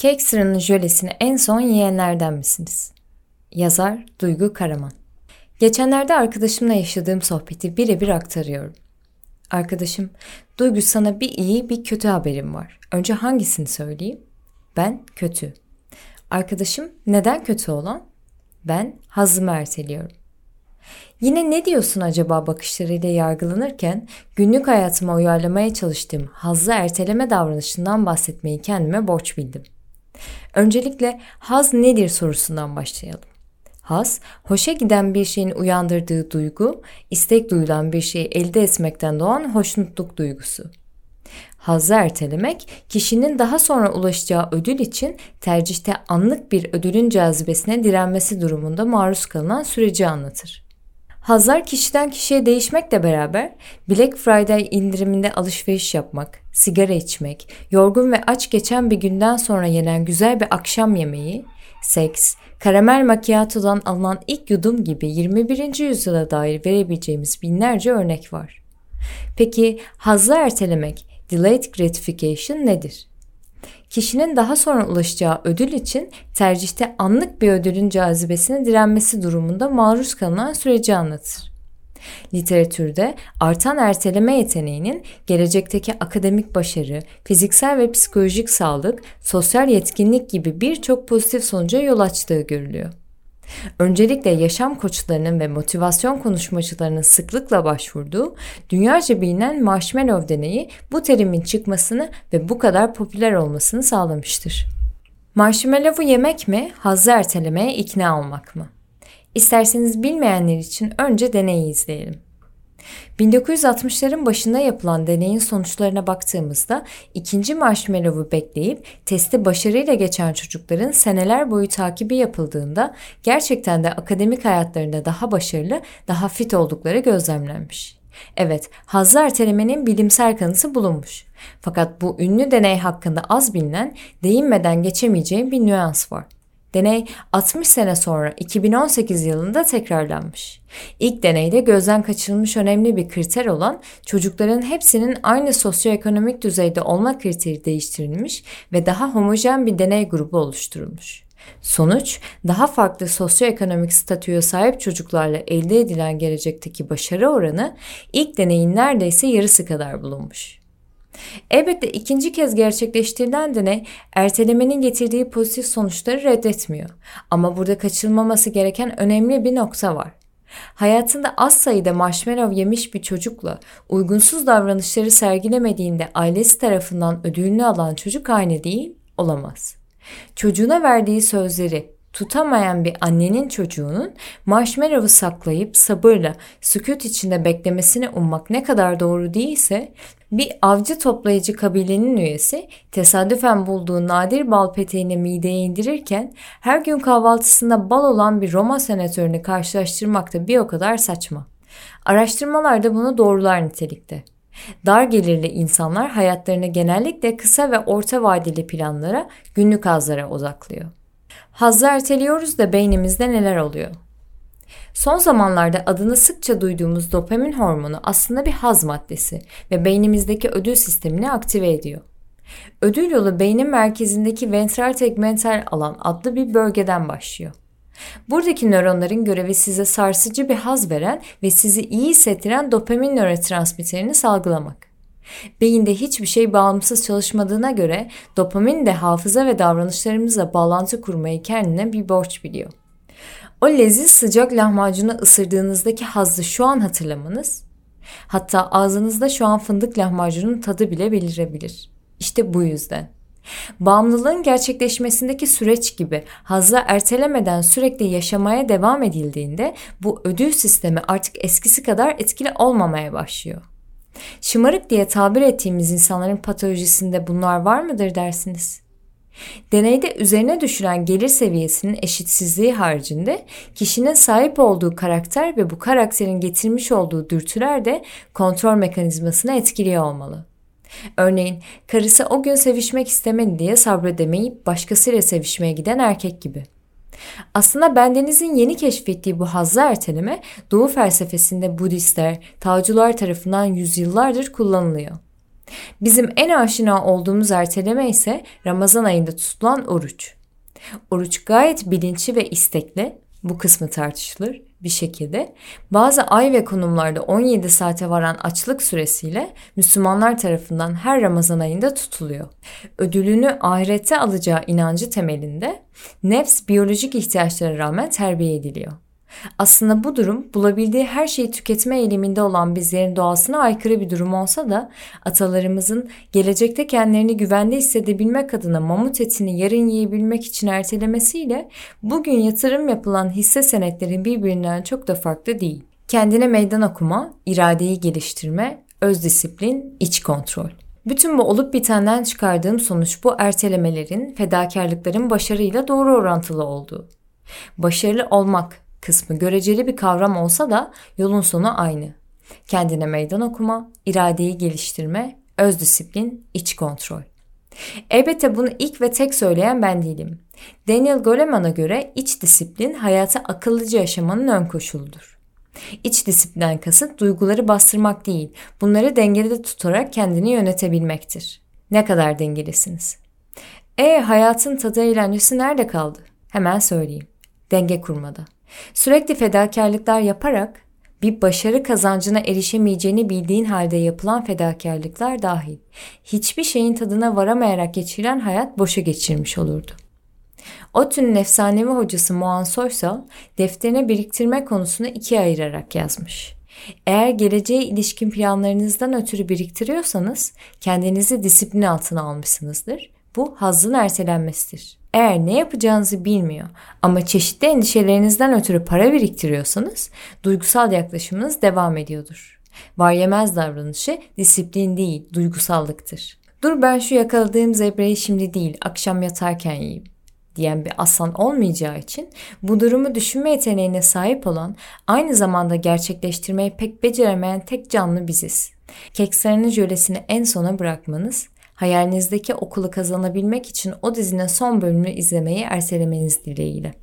Kek sıranın jölesini en son yiyenlerden misiniz? Yazar Duygu Karaman Geçenlerde arkadaşımla yaşadığım sohbeti birebir aktarıyorum. Arkadaşım, Duygu sana bir iyi bir kötü haberim var. Önce hangisini söyleyeyim? Ben kötü. Arkadaşım, neden kötü olan? Ben hazımı erteliyorum. Yine ne diyorsun acaba bakışlarıyla yargılanırken günlük hayatıma uyarlamaya çalıştığım hazzı erteleme davranışından bahsetmeyi kendime borç bildim. Öncelikle haz nedir sorusundan başlayalım. Haz, hoşa giden bir şeyin uyandırdığı duygu, istek duyulan bir şeyi elde etmekten doğan hoşnutluk duygusu. Hazzı ertelemek, kişinin daha sonra ulaşacağı ödül için tercihte anlık bir ödülün cazibesine direnmesi durumunda maruz kalınan süreci anlatır. Hazlar kişiden kişiye değişmekle beraber Black Friday indiriminde alışveriş yapmak, sigara içmek, yorgun ve aç geçen bir günden sonra yenen güzel bir akşam yemeği, seks, karamel macchiato'dan alınan ilk yudum gibi 21. yüzyıla dair verebileceğimiz binlerce örnek var. Peki hazlı ertelemek, delayed gratification nedir? Kişinin daha sonra ulaşacağı ödül için tercihte anlık bir ödülün cazibesine direnmesi durumunda maruz kalınan süreci anlatır. Literatürde artan erteleme yeteneğinin gelecekteki akademik başarı, fiziksel ve psikolojik sağlık, sosyal yetkinlik gibi birçok pozitif sonuca yol açtığı görülüyor. Öncelikle yaşam koçlarının ve motivasyon konuşmacılarının sıklıkla başvurduğu dünyaca bilinen marshmallow deneyi bu terimin çıkmasını ve bu kadar popüler olmasını sağlamıştır. Marshmallow'u yemek mi, hazzı ertelemeye ikna olmak mı? İsterseniz bilmeyenler için önce deneyi izleyelim. 1960'ların başında yapılan deneyin sonuçlarına baktığımızda ikinci marshmallow'u bekleyip testi başarıyla geçen çocukların seneler boyu takibi yapıldığında gerçekten de akademik hayatlarında daha başarılı, daha fit oldukları gözlemlenmiş. Evet, hazzı ertelemenin bilimsel kanısı bulunmuş. Fakat bu ünlü deney hakkında az bilinen, değinmeden geçemeyeceğim bir nüans var. Deney 60 sene sonra 2018 yılında tekrarlanmış. İlk deneyde gözden kaçırılmış önemli bir kriter olan çocukların hepsinin aynı sosyoekonomik düzeyde olma kriteri değiştirilmiş ve daha homojen bir deney grubu oluşturulmuş. Sonuç, daha farklı sosyoekonomik statüye sahip çocuklarla elde edilen gelecekteki başarı oranı ilk deneyin neredeyse yarısı kadar bulunmuş. Elbette ikinci kez gerçekleştirilen deney ertelemenin getirdiği pozitif sonuçları reddetmiyor. Ama burada kaçırılmaması gereken önemli bir nokta var. Hayatında az sayıda marshmallow yemiş bir çocukla uygunsuz davranışları sergilemediğinde ailesi tarafından ödülünü alan çocuk aynı değil, olamaz. Çocuğuna verdiği sözleri tutamayan bir annenin çocuğunun marshmallow'u saklayıp sabırla sükut içinde beklemesini ummak ne kadar doğru değilse bir avcı toplayıcı kabilenin üyesi tesadüfen bulduğu nadir bal peteğini mideye indirirken her gün kahvaltısında bal olan bir Roma senatörünü karşılaştırmak da bir o kadar saçma. Araştırmalar da bunu doğrular nitelikte. Dar gelirli insanlar hayatlarını genellikle kısa ve orta vadeli planlara, günlük hazlara odaklıyor. Hazzı erteliyoruz da beynimizde neler oluyor? Son zamanlarda adını sıkça duyduğumuz dopamin hormonu aslında bir haz maddesi ve beynimizdeki ödül sistemini aktive ediyor. Ödül yolu beynin merkezindeki ventral tegmental alan adlı bir bölgeden başlıyor. Buradaki nöronların görevi size sarsıcı bir haz veren ve sizi iyi hissettiren dopamin nörotransmitterini salgılamak. Beyinde hiçbir şey bağımsız çalışmadığına göre dopamin de hafıza ve davranışlarımızla bağlantı kurmayı kendine bir borç biliyor. O leziz sıcak lahmacunu ısırdığınızdaki hazzı şu an hatırlamanız, hatta ağzınızda şu an fındık lahmacunun tadı bile belirebilir. İşte bu yüzden. Bağımlılığın gerçekleşmesindeki süreç gibi hazla ertelemeden sürekli yaşamaya devam edildiğinde bu ödül sistemi artık eskisi kadar etkili olmamaya başlıyor. Şımarık diye tabir ettiğimiz insanların patolojisinde bunlar var mıdır dersiniz? Deneyde üzerine düşülen gelir seviyesinin eşitsizliği haricinde kişinin sahip olduğu karakter ve bu karakterin getirmiş olduğu dürtüler de kontrol mekanizmasını etkiliyor olmalı. Örneğin karısı o gün sevişmek istemedi diye sabredemeyip başkasıyla sevişmeye giden erkek gibi. Aslında bendenizin yeni keşfettiği bu hazzı erteleme Doğu felsefesinde Budistler, Tağcılar tarafından yüzyıllardır kullanılıyor. Bizim en aşina olduğumuz erteleme ise Ramazan ayında tutulan oruç. Oruç gayet bilinçli ve istekli, bu kısmı tartışılır bir şekilde. Bazı ay ve konumlarda 17 saate varan açlık süresiyle Müslümanlar tarafından her Ramazan ayında tutuluyor. Ödülünü ahirette alacağı inancı temelinde nefs biyolojik ihtiyaçlara rağmen terbiye ediliyor. Aslında bu durum bulabildiği her şeyi tüketme eğiliminde olan bizlerin doğasına aykırı bir durum olsa da atalarımızın gelecekte kendilerini güvende hissedebilmek adına mamut etini yarın yiyebilmek için ertelemesiyle bugün yatırım yapılan hisse senetleri birbirinden çok da farklı değil. Kendine meydan okuma, iradeyi geliştirme, öz disiplin, iç kontrol. Bütün bu olup bitenden çıkardığım sonuç bu ertelemelerin, fedakarlıkların başarıyla doğru orantılı olduğu. Başarılı olmak, kısmı göreceli bir kavram olsa da yolun sonu aynı. Kendine meydan okuma, iradeyi geliştirme, öz disiplin, iç kontrol. Elbette bunu ilk ve tek söyleyen ben değilim. Daniel Goleman'a göre iç disiplin hayatı akıllıca yaşamanın ön koşuludur. İç disiplin kasıt duyguları bastırmak değil, bunları dengede tutarak kendini yönetebilmektir. Ne kadar dengelisiniz? E hayatın tadı eğlencesi nerede kaldı? Hemen söyleyeyim. Denge kurmada. Sürekli fedakarlıklar yaparak bir başarı kazancına erişemeyeceğini bildiğin halde yapılan fedakarlıklar dahil hiçbir şeyin tadına varamayarak geçirilen hayat boşa geçirmiş olurdu. ODTÜ'nün efsanevi hocası Moğan Soysal defterine biriktirme konusunu ikiye ayırarak yazmış. Eğer geleceğe ilişkin planlarınızdan ötürü biriktiriyorsanız kendinizi disiplin altına almışsınızdır. Bu hazın ertelenmesidir. Eğer ne yapacağınızı bilmiyor ama çeşitli endişelerinizden ötürü para biriktiriyorsanız duygusal yaklaşımınız devam ediyordur. Var yemez davranışı disiplin değil, duygusallıktır. Dur ben şu yakaladığım zebrayı şimdi değil, akşam yatarken yiyeyim diyen bir aslan olmayacağı için bu durumu düşünme yeteneğine sahip olan aynı zamanda gerçekleştirmeyi pek beceremeyen tek canlı biziz. Kekslerinin jölesini en sona bırakmanız Hayalinizdeki okulu kazanabilmek için o dizinin son bölümünü izlemeyi ertelemeniz dileğiyle.